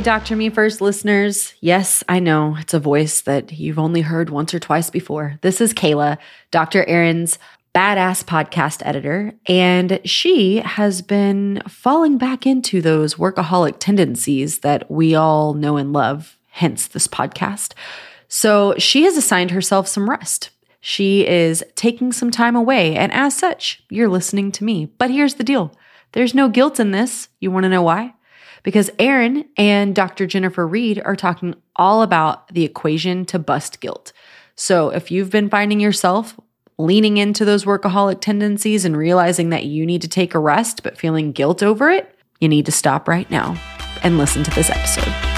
Dr. Me First listeners. Yes, I know it's a voice that you've only heard once or twice before. This is Kayla, Dr. Aaron's badass podcast editor, and she has been falling back into those workaholic tendencies that we all know and love, hence this podcast. So she has assigned herself some rest. She is taking some time away, and as such, you're listening to me. But here's the deal there's no guilt in this. You want to know why? Because Aaron and Dr. Jennifer Reed are talking all about the equation to bust guilt. So if you've been finding yourself leaning into those workaholic tendencies and realizing that you need to take a rest but feeling guilt over it, you need to stop right now and listen to this episode.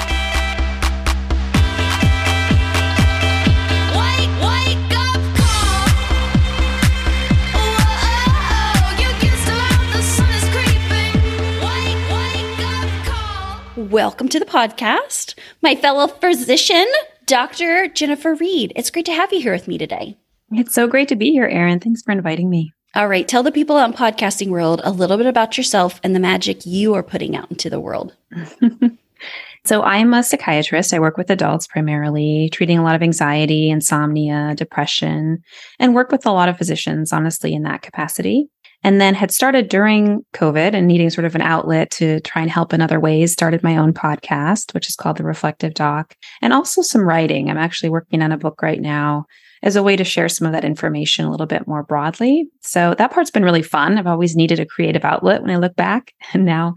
Welcome to the podcast, my fellow physician, Dr. Jennifer Reed. It's great to have you here with me today. It's so great to be here, Erin. Thanks for inviting me. All right, tell the people on podcasting world a little bit about yourself and the magic you are putting out into the world. so, I'm a psychiatrist. I work with adults primarily, treating a lot of anxiety, insomnia, depression, and work with a lot of physicians, honestly, in that capacity. And then had started during COVID and needing sort of an outlet to try and help in other ways, started my own podcast, which is called The Reflective Doc, and also some writing. I'm actually working on a book right now as a way to share some of that information a little bit more broadly. So that part's been really fun. I've always needed a creative outlet when I look back. And now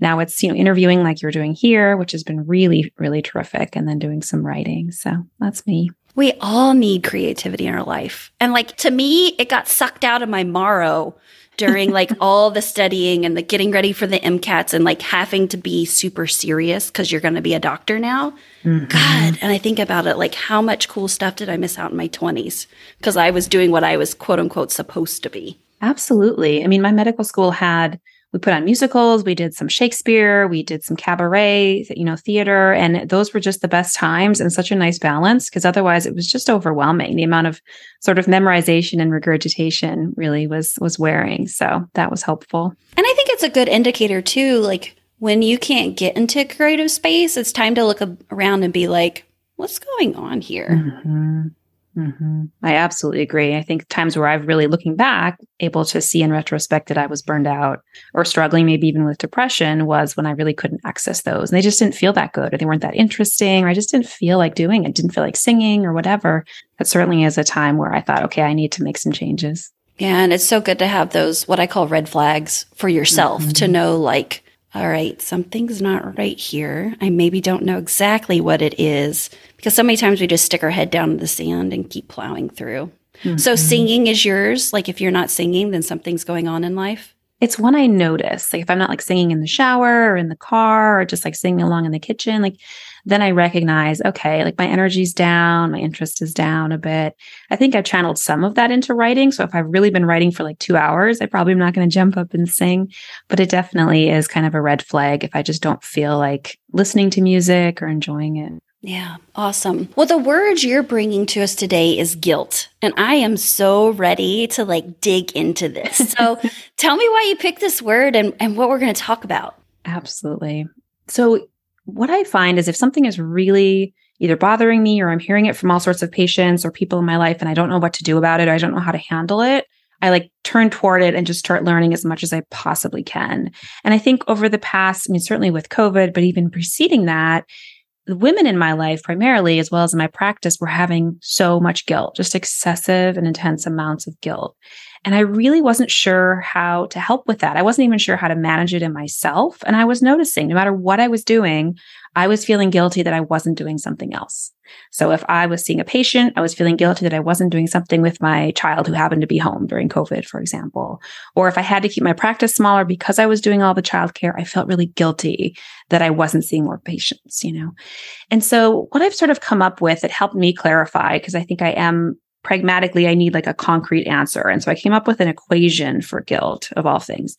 now it's you know interviewing like you're doing here which has been really really terrific and then doing some writing so that's me we all need creativity in our life and like to me it got sucked out of my marrow during like all the studying and the getting ready for the MCATs and like having to be super serious because you're going to be a doctor now. Mm-hmm. God. And I think about it like, how much cool stuff did I miss out in my 20s? Because I was doing what I was quote unquote supposed to be. Absolutely. I mean, my medical school had we put on musicals we did some shakespeare we did some cabaret you know theater and those were just the best times and such a nice balance because otherwise it was just overwhelming. The amount of sort of memorization and regurgitation really was was wearing. So that was helpful. And i think it's a good indicator too like when you can't get into creative space it's time to look around and be like what's going on here? Mm-hmm. Mm-hmm. I absolutely agree. I think times where I've really looking back, able to see in retrospect that I was burned out or struggling, maybe even with depression, was when I really couldn't access those. And they just didn't feel that good or they weren't that interesting or I just didn't feel like doing it, didn't feel like singing or whatever. That certainly is a time where I thought, okay, I need to make some changes. Yeah. And it's so good to have those, what I call red flags for yourself mm-hmm. to know, like, all right, something's not right here. I maybe don't know exactly what it is because so many times we just stick our head down in the sand and keep plowing through. Mm-hmm. So singing is yours. Like if you're not singing, then something's going on in life. It's when I notice, like if I'm not like singing in the shower or in the car or just like singing along in the kitchen, like then I recognize, okay, like my energy's down, my interest is down a bit. I think I've channeled some of that into writing. So if I've really been writing for like two hours, I probably am not going to jump up and sing, but it definitely is kind of a red flag if I just don't feel like listening to music or enjoying it. Yeah, awesome. Well, the word you're bringing to us today is guilt. And I am so ready to like dig into this. So tell me why you picked this word and, and what we're going to talk about. Absolutely. So, what I find is if something is really either bothering me or I'm hearing it from all sorts of patients or people in my life and I don't know what to do about it, or I don't know how to handle it, I like turn toward it and just start learning as much as I possibly can. And I think over the past, I mean, certainly with COVID, but even preceding that, the women in my life, primarily, as well as in my practice, were having so much guilt, just excessive and intense amounts of guilt. And I really wasn't sure how to help with that. I wasn't even sure how to manage it in myself. And I was noticing no matter what I was doing, I was feeling guilty that I wasn't doing something else. So if I was seeing a patient, I was feeling guilty that I wasn't doing something with my child who happened to be home during COVID, for example. Or if I had to keep my practice smaller because I was doing all the childcare, I felt really guilty that I wasn't seeing more patients, you know? And so what I've sort of come up with that helped me clarify, because I think I am pragmatically, I need like a concrete answer. And so I came up with an equation for guilt of all things.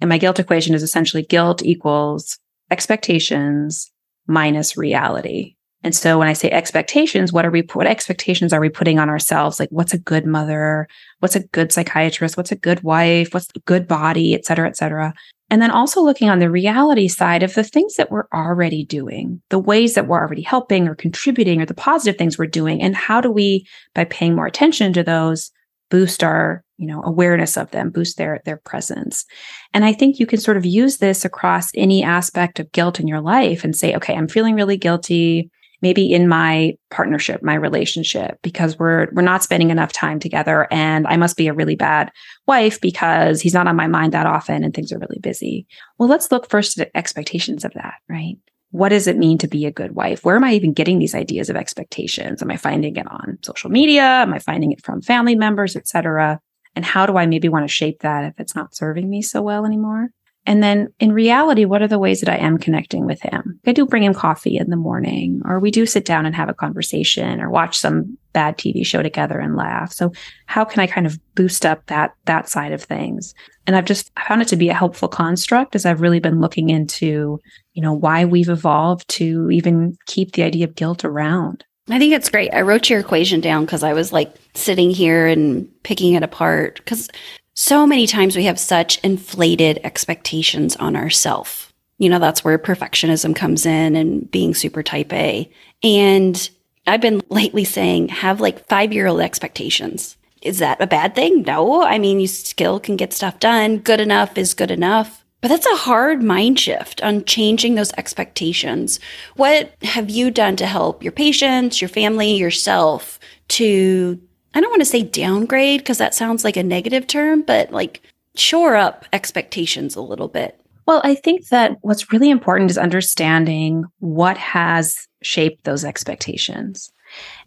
And my guilt equation is essentially guilt equals expectations minus reality. And so when I say expectations, what are we, what expectations are we putting on ourselves? Like what's a good mother? What's a good psychiatrist? What's a good wife? What's a good body, et cetera, et cetera. And then also looking on the reality side of the things that we're already doing, the ways that we're already helping or contributing or the positive things we're doing. And how do we, by paying more attention to those, boost our, you know, awareness of them, boost their, their presence. And I think you can sort of use this across any aspect of guilt in your life and say, okay, I'm feeling really guilty maybe in my partnership, my relationship, because we're we're not spending enough time together and I must be a really bad wife because he's not on my mind that often and things are really busy. Well, let's look first at expectations of that, right? What does it mean to be a good wife? Where am I even getting these ideas of expectations? Am I finding it on social media? Am I finding it from family members, etc.? And how do I maybe want to shape that if it's not serving me so well anymore? And then in reality, what are the ways that I am connecting with him? I do bring him coffee in the morning, or we do sit down and have a conversation or watch some bad TV show together and laugh. So how can I kind of boost up that, that side of things? And I've just found it to be a helpful construct as I've really been looking into, you know, why we've evolved to even keep the idea of guilt around. I think it's great. I wrote your equation down because I was like sitting here and picking it apart because so many times we have such inflated expectations on ourself. You know, that's where perfectionism comes in and being super type A. And I've been lately saying have like five year old expectations. Is that a bad thing? No. I mean, you still can get stuff done. Good enough is good enough. But that's a hard mind shift on changing those expectations. What have you done to help your patients, your family, yourself to I don't want to say downgrade because that sounds like a negative term, but like shore up expectations a little bit. Well, I think that what's really important is understanding what has shaped those expectations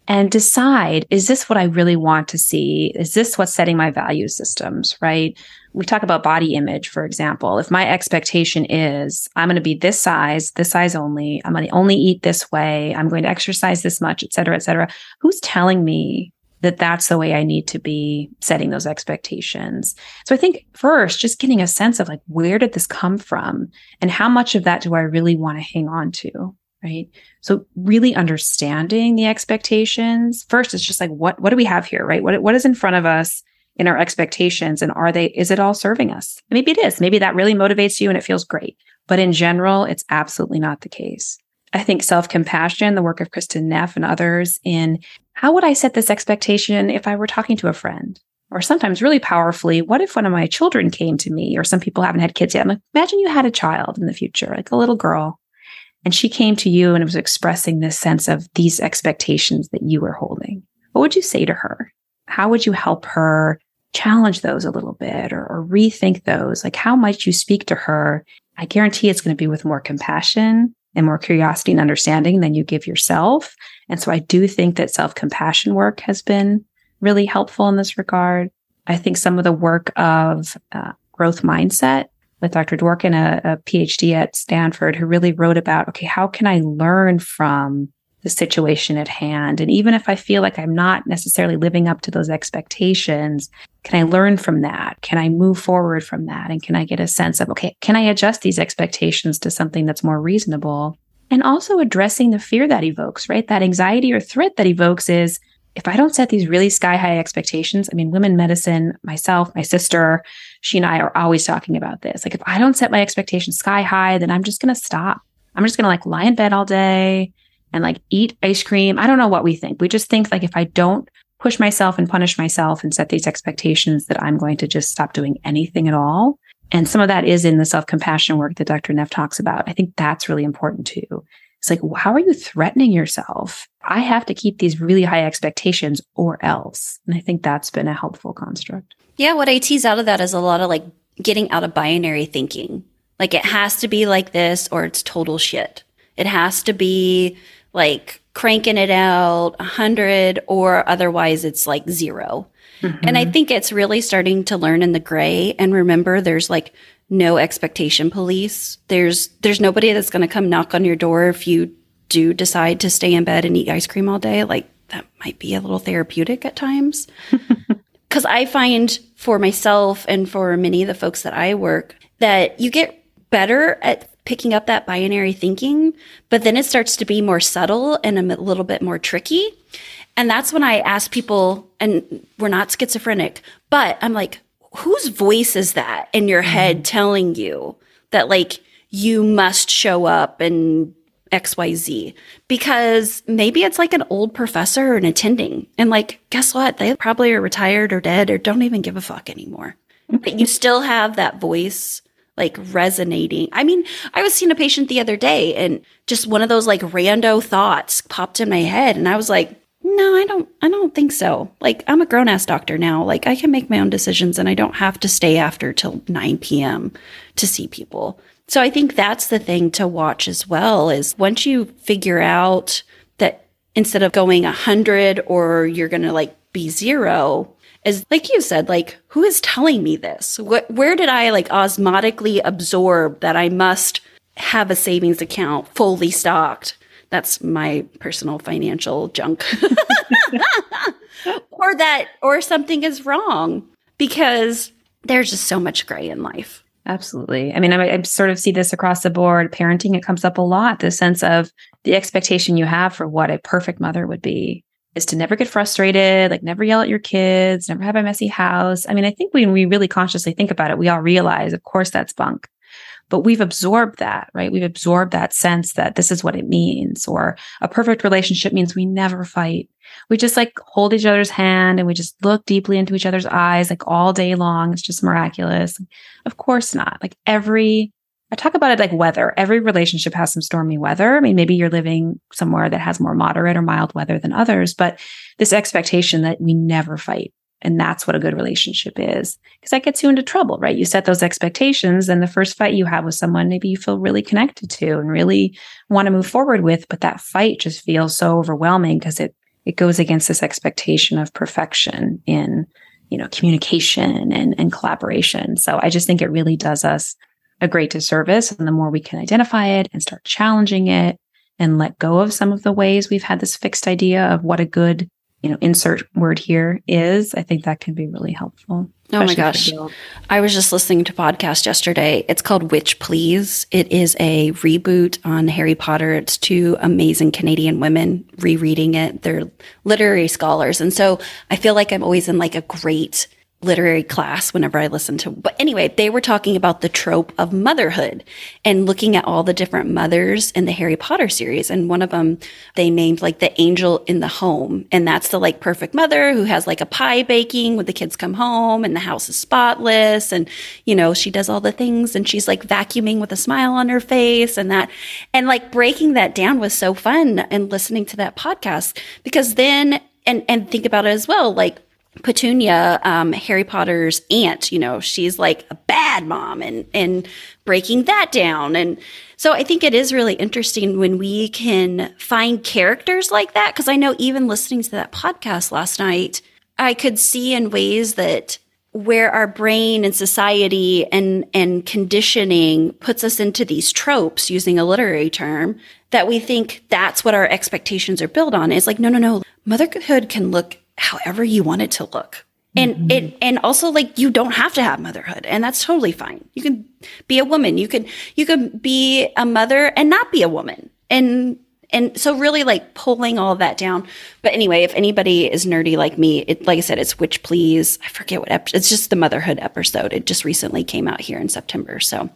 and decide is this what I really want to see? Is this what's setting my value systems, right? We talk about body image, for example. If my expectation is I'm going to be this size, this size only, I'm going to only eat this way, I'm going to exercise this much, et cetera, et cetera. Who's telling me that that's the way I need to be setting those expectations. So I think first, just getting a sense of like, where did this come from? And how much of that do I really want to hang on to? Right. So really understanding the expectations first is just like, what, what do we have here? Right. What, what is in front of us in our expectations? And are they, is it all serving us? Maybe it is. Maybe that really motivates you and it feels great. But in general, it's absolutely not the case. I think self compassion, the work of Kristin Neff and others in how would I set this expectation if I were talking to a friend? Or sometimes really powerfully, what if one of my children came to me, or some people haven't had kids yet? I'm like, imagine you had a child in the future, like a little girl, and she came to you and was expressing this sense of these expectations that you were holding. What would you say to her? How would you help her challenge those a little bit or, or rethink those? Like, how might you speak to her? I guarantee it's going to be with more compassion and more curiosity and understanding than you give yourself. And so I do think that self compassion work has been really helpful in this regard. I think some of the work of uh, growth mindset with Dr. Dworkin, a, a PhD at Stanford, who really wrote about, okay, how can I learn from the situation at hand? And even if I feel like I'm not necessarily living up to those expectations, can I learn from that? Can I move forward from that? And can I get a sense of, okay, can I adjust these expectations to something that's more reasonable? And also addressing the fear that evokes, right? That anxiety or threat that evokes is if I don't set these really sky high expectations, I mean, women medicine, myself, my sister, she and I are always talking about this. Like, if I don't set my expectations sky high, then I'm just going to stop. I'm just going to like lie in bed all day and like eat ice cream. I don't know what we think. We just think like if I don't push myself and punish myself and set these expectations that I'm going to just stop doing anything at all. And some of that is in the self compassion work that Dr. Neff talks about. I think that's really important too. It's like, how are you threatening yourself? I have to keep these really high expectations or else. And I think that's been a helpful construct. Yeah. What I tease out of that is a lot of like getting out of binary thinking. Like it has to be like this or it's total shit. It has to be like cranking it out 100 or otherwise it's like 0 mm-hmm. And I think it's really starting to learn in the gray and remember there's like no expectation police. There's there's nobody that's going to come knock on your door if you do decide to stay in bed and eat ice cream all day. Like that might be a little therapeutic at times. Cuz I find for myself and for many of the folks that I work that you get better at picking up that binary thinking, but then it starts to be more subtle and a little bit more tricky. And that's when I ask people, and we're not schizophrenic, but I'm like, whose voice is that in your head mm-hmm. telling you? that like you must show up and XYZ because maybe it's like an old professor and attending. And like, guess what? They probably are retired or dead or don't even give a fuck anymore. but you still have that voice like resonating. I mean, I was seeing a patient the other day and just one of those like rando thoughts popped in my head. And I was like, no, I don't, I don't think so. Like, I'm a grown ass doctor now. Like, I can make my own decisions and I don't have to stay after till 9 p.m. to see people. So I think that's the thing to watch as well is once you figure out that instead of going a hundred or you're going to like be zero, is like you said, like, who is telling me this? What, where did I like osmotically absorb that I must have a savings account fully stocked? That's my personal financial junk. or that, or something is wrong because there's just so much gray in life. Absolutely. I mean, I, I, sort of see this across the board. Parenting, it comes up a lot. The sense of the expectation you have for what a perfect mother would be is to never get frustrated, like never yell at your kids, never have a messy house. I mean, I think when we really consciously think about it, we all realize, of course, that's bunk. But we've absorbed that, right? We've absorbed that sense that this is what it means, or a perfect relationship means we never fight we just like hold each other's hand and we just look deeply into each other's eyes like all day long. It's just miraculous. Of course not. Like every, I talk about it like weather. Every relationship has some stormy weather. I mean, maybe you're living somewhere that has more moderate or mild weather than others, but this expectation that we never fight. And that's what a good relationship is. Because that gets you into trouble, right? You set those expectations, and the first fight you have with someone, maybe you feel really connected to and really want to move forward with, but that fight just feels so overwhelming because it it goes against this expectation of perfection in you know communication and, and collaboration so i just think it really does us a great disservice and the more we can identify it and start challenging it and let go of some of the ways we've had this fixed idea of what a good you know insert word here is i think that can be really helpful Oh my gosh. I was just listening to podcast yesterday. It's called Witch Please. It is a reboot on Harry Potter. It's two amazing Canadian women rereading it. They're literary scholars. And so I feel like I'm always in like a great literary class whenever I listen to. But anyway, they were talking about the trope of motherhood and looking at all the different mothers in the Harry Potter series. And one of them they named like the angel in the home. And that's the like perfect mother who has like a pie baking when the kids come home and the house is spotless. And, you know, she does all the things and she's like vacuuming with a smile on her face and that. And like breaking that down was so fun and listening to that podcast because then, and, and think about it as well. Like, Petunia, um, Harry Potter's aunt, you know, she's like a bad mom and, and breaking that down. And so I think it is really interesting when we can find characters like that. Cause I know even listening to that podcast last night, I could see in ways that where our brain and society and, and conditioning puts us into these tropes using a literary term that we think that's what our expectations are built on. It's like, no, no, no. Motherhood can look however you want it to look. And mm-hmm. it, and also like you don't have to have motherhood and that's totally fine. You can be a woman. You can you can be a mother and not be a woman. And, and so really like pulling all that down. But anyway, if anybody is nerdy like me, it, like I said, it's Witch Please. I forget what, ep- it's just the motherhood episode. It just recently came out here in September. So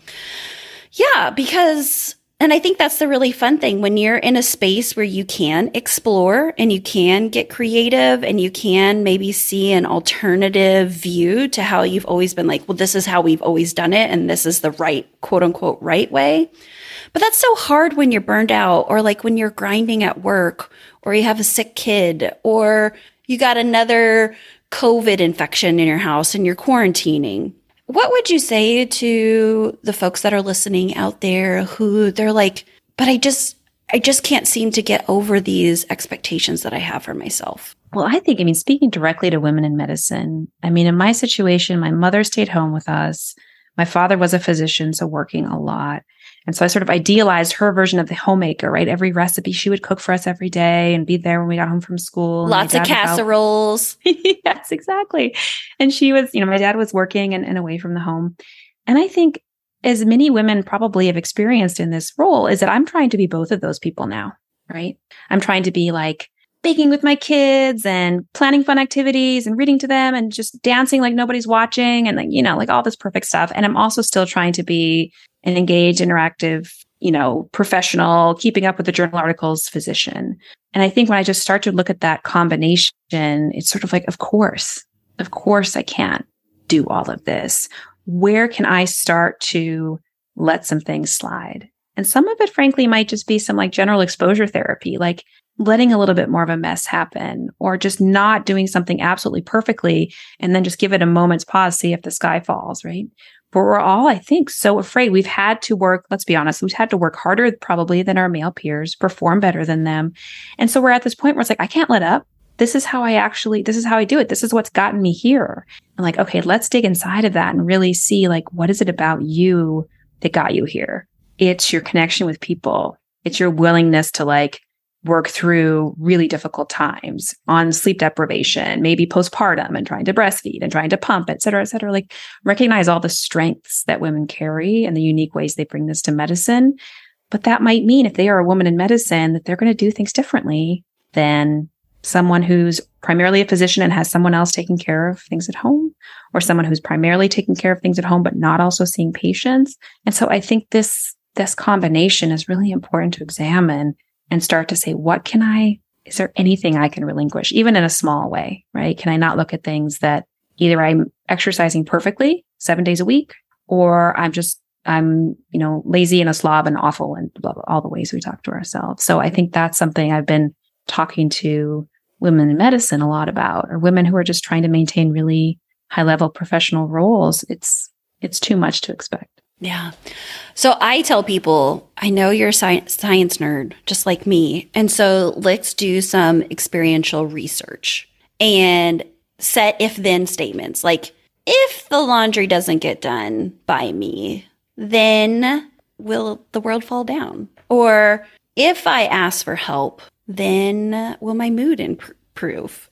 yeah, because and I think that's the really fun thing when you're in a space where you can explore and you can get creative and you can maybe see an alternative view to how you've always been like, well, this is how we've always done it. And this is the right, quote unquote, right way. But that's so hard when you're burned out or like when you're grinding at work or you have a sick kid or you got another COVID infection in your house and you're quarantining. What would you say to the folks that are listening out there who they're like, but I just, I just can't seem to get over these expectations that I have for myself? Well, I think, I mean, speaking directly to women in medicine, I mean, in my situation, my mother stayed home with us. My father was a physician, so working a lot. And so I sort of idealized her version of the homemaker, right? Every recipe she would cook for us every day and be there when we got home from school. Lots of casseroles. yes, exactly. And she was, you know, my dad was working and, and away from the home. And I think as many women probably have experienced in this role is that I'm trying to be both of those people now, right? I'm trying to be like baking with my kids and planning fun activities and reading to them and just dancing like nobody's watching and like, you know, like all this perfect stuff. And I'm also still trying to be an engaged, interactive, you know, professional, keeping up with the journal articles physician. And I think when I just start to look at that combination, it's sort of like, of course, of course I can't do all of this. Where can I start to let some things slide? And some of it, frankly, might just be some like general exposure therapy, like letting a little bit more of a mess happen or just not doing something absolutely perfectly and then just give it a moment's pause, see if the sky falls, right? We're all, I think, so afraid. We've had to work, let's be honest, we've had to work harder probably than our male peers, perform better than them. And so we're at this point where it's like, I can't let up. This is how I actually, this is how I do it. This is what's gotten me here. And like, okay, let's dig inside of that and really see like, what is it about you that got you here? It's your connection with people. It's your willingness to like work through really difficult times on sleep deprivation, maybe postpartum and trying to breastfeed and trying to pump, et cetera, et cetera. Like recognize all the strengths that women carry and the unique ways they bring this to medicine. But that might mean if they are a woman in medicine that they're going to do things differently than someone who's primarily a physician and has someone else taking care of things at home or someone who's primarily taking care of things at home but not also seeing patients. And so I think this this combination is really important to examine and start to say, what can I, is there anything I can relinquish, even in a small way, right? Can I not look at things that either I'm exercising perfectly seven days a week or I'm just, I'm, you know, lazy and a slob and awful and blah, blah, all the ways we talk to ourselves. So I think that's something I've been talking to women in medicine a lot about, or women who are just trying to maintain really high level professional roles. It's, it's too much to expect. Yeah. So I tell people, I know you're a science, science nerd, just like me. And so let's do some experiential research and set if then statements. Like, if the laundry doesn't get done by me, then will the world fall down? Or if I ask for help, then will my mood improve?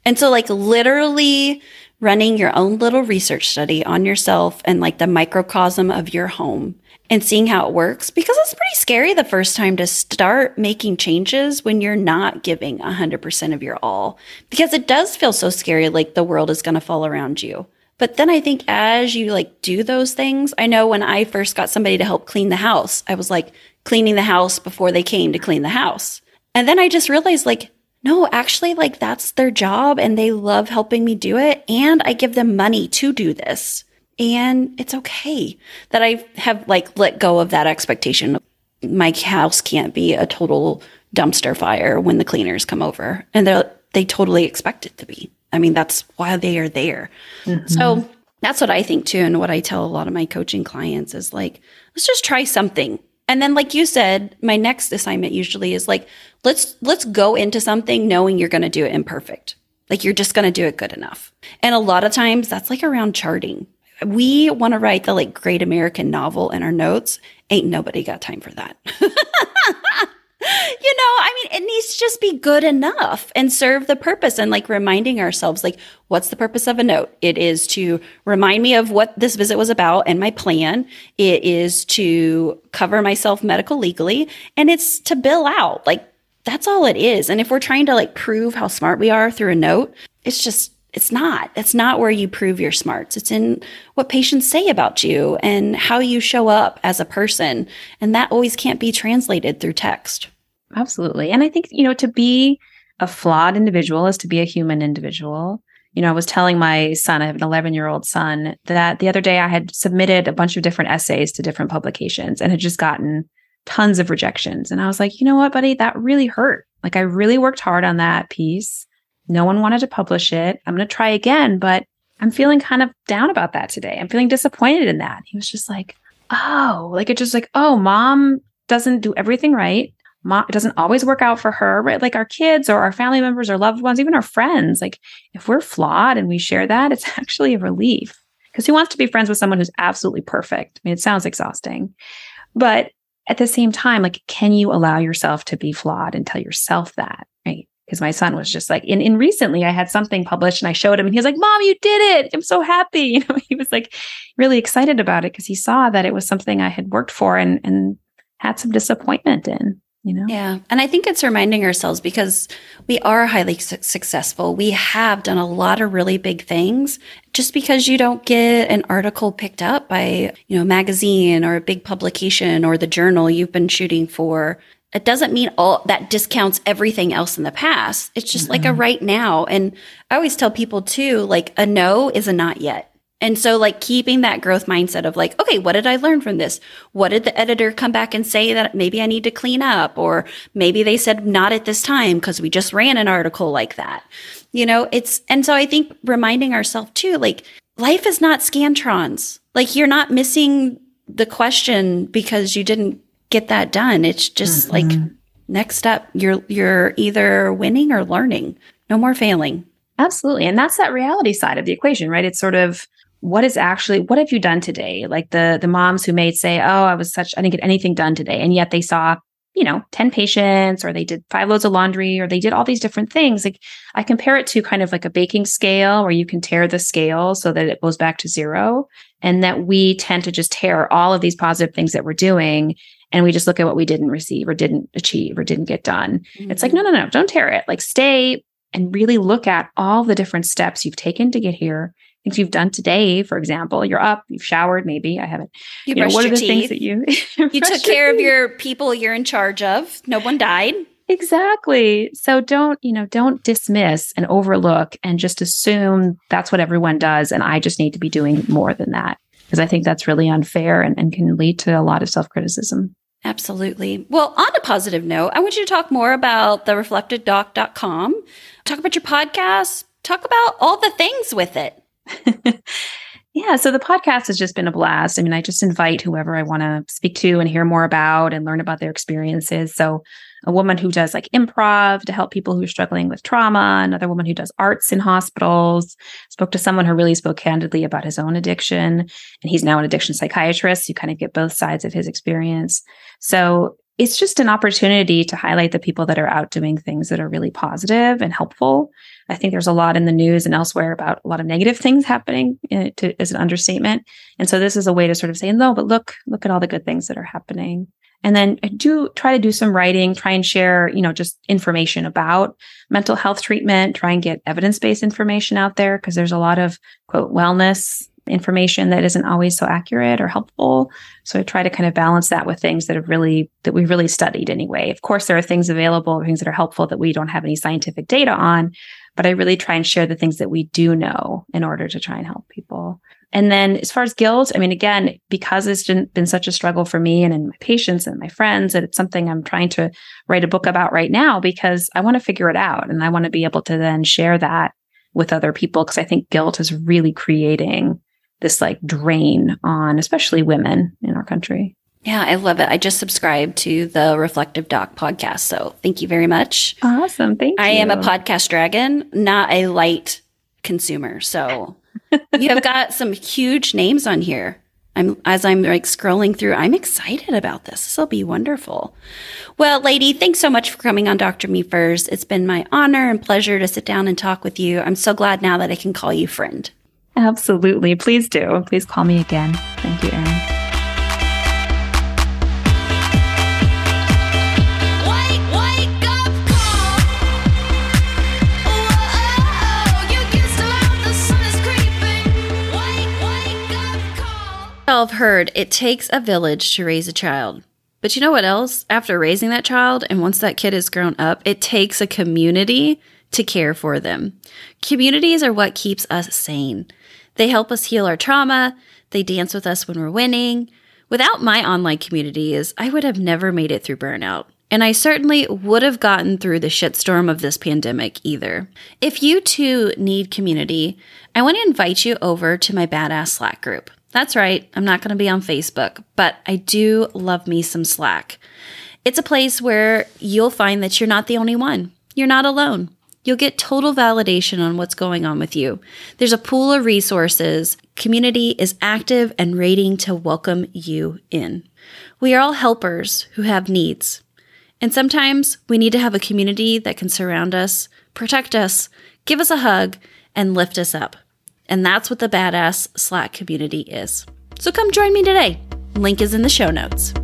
And so, like, literally running your own little research study on yourself and like the microcosm of your home and seeing how it works because it's pretty scary the first time to start making changes when you're not giving 100% of your all because it does feel so scary like the world is going to fall around you. But then I think as you like do those things, I know when I first got somebody to help clean the house, I was like cleaning the house before they came to clean the house. And then I just realized like no, actually, like that's their job and they love helping me do it. And I give them money to do this. And it's okay that I have like let go of that expectation. My house can't be a total dumpster fire when the cleaners come over. And they they totally expect it to be. I mean, that's why they are there. Mm-hmm. So that's what I think too. And what I tell a lot of my coaching clients is like, let's just try something. And then, like you said, my next assignment usually is like, let's let's go into something knowing you're going to do it imperfect. Like you're just going to do it good enough. And a lot of times that's like around charting. We want to write the like great American novel in our notes. Ain't nobody got time for that. you know, I mean, it needs to just be good enough and serve the purpose and like reminding ourselves, like, what's the purpose of a note? It is to remind me of what this visit was about and my plan. It is to cover myself medical legally and it's to bill out. Like, that's all it is. And if we're trying to like prove how smart we are through a note, it's just, it's not. It's not where you prove your smarts. It's in what patients say about you and how you show up as a person. And that always can't be translated through text. Absolutely. And I think, you know, to be a flawed individual is to be a human individual. You know, I was telling my son, I have an 11 year old son, that the other day I had submitted a bunch of different essays to different publications and had just gotten tons of rejections. And I was like, you know what, buddy, that really hurt. Like I really worked hard on that piece. No one wanted to publish it. I'm going to try again, but I'm feeling kind of down about that today. I'm feeling disappointed in that. He was just like, oh, like it just like, oh, mom doesn't do everything right. Mom, it doesn't always work out for her, right? Like our kids or our family members or loved ones, even our friends. Like if we're flawed and we share that, it's actually a relief because who wants to be friends with someone who's absolutely perfect? I mean, it sounds exhausting, but at the same time, like, can you allow yourself to be flawed and tell yourself that? Because my son was just like, in, in recently I had something published and I showed him and he was like, Mom, you did it. I'm so happy. You know, he was like really excited about it because he saw that it was something I had worked for and and had some disappointment in. you know? Yeah. And I think it's reminding ourselves because we are highly su- successful. We have done a lot of really big things. Just because you don't get an article picked up by, you know, a magazine or a big publication or the journal you've been shooting for, it doesn't mean all that discounts everything else in the past. It's just mm-hmm. like a right now. And I always tell people too, like a no is a not yet. And so like keeping that growth mindset of like, okay, what did I learn from this? What did the editor come back and say that maybe I need to clean up? Or maybe they said not at this time because we just ran an article like that. You know, it's, and so I think reminding ourselves too, like life is not Scantrons. Like you're not missing the question because you didn't get that done. It's just mm-hmm. like next step, you're, you're either winning or learning. No more failing. Absolutely. And that's that reality side of the equation, right? It's sort of what is actually what have you done today like the the moms who may say oh i was such i didn't get anything done today and yet they saw you know 10 patients or they did five loads of laundry or they did all these different things like i compare it to kind of like a baking scale where you can tare the scale so that it goes back to zero and that we tend to just tare all of these positive things that we're doing and we just look at what we didn't receive or didn't achieve or didn't get done mm-hmm. it's like no no no don't tare it like stay and really look at all the different steps you've taken to get here things you've done today, for example, you're up, you've showered, maybe I haven't. You, you know, what are the teeth. things that you you took care of your people you're in charge of. No one died. Exactly. So don't, you know, don't dismiss and overlook and just assume that's what everyone does. And I just need to be doing more than that. Because I think that's really unfair and, and can lead to a lot of self criticism. Absolutely. Well, on a positive note, I want you to talk more about the reflectivedoc.com, talk about your podcast, talk about all the things with it. yeah, so the podcast has just been a blast. I mean, I just invite whoever I want to speak to and hear more about and learn about their experiences. So, a woman who does like improv to help people who are struggling with trauma, another woman who does arts in hospitals. Spoke to someone who really spoke candidly about his own addiction, and he's now an addiction psychiatrist. You kind of get both sides of his experience. So, it's just an opportunity to highlight the people that are out doing things that are really positive and helpful I think there's a lot in the news and elsewhere about a lot of negative things happening uh, to, as an understatement. And so this is a way to sort of say, no, but look, look at all the good things that are happening. And then I do try to do some writing, try and share, you know, just information about mental health treatment, try and get evidence-based information out there because there's a lot of quote wellness information that isn't always so accurate or helpful. So I try to kind of balance that with things that have really that we've really studied anyway. Of course, there are things available, things that are helpful that we don't have any scientific data on, but I really try and share the things that we do know in order to try and help people. And then as far as guilt, I mean, again, because it's been such a struggle for me and in my patients and my friends, that it's something I'm trying to write a book about right now because I want to figure it out and I want to be able to then share that with other people because I think guilt is really creating this like drain on especially women in our country. Yeah, I love it. I just subscribed to the Reflective Doc podcast. So thank you very much. Awesome. Thank you. I am a podcast dragon, not a light consumer. So you have got some huge names on here. I'm as I'm like scrolling through, I'm excited about this. This will be wonderful. Well, lady, thanks so much for coming on Dr. Me First. It's been my honor and pleasure to sit down and talk with you. I'm so glad now that I can call you friend. Absolutely. Please do. Please call me again. Thank you, Erin. I've heard it takes a village to raise a child. But you know what else? After raising that child, and once that kid is grown up, it takes a community to care for them. Communities are what keeps us sane. They help us heal our trauma, they dance with us when we're winning. Without my online communities, I would have never made it through burnout. And I certainly would have gotten through the shitstorm of this pandemic either. If you too need community, I want to invite you over to my Badass Slack group. That's right, I'm not going to be on Facebook, but I do love me some Slack. It's a place where you'll find that you're not the only one. You're not alone. You'll get total validation on what's going on with you. There's a pool of resources. Community is active and rating to welcome you in. We are all helpers who have needs. And sometimes we need to have a community that can surround us, protect us, give us a hug, and lift us up. And that's what the Badass Slack community is. So come join me today. Link is in the show notes.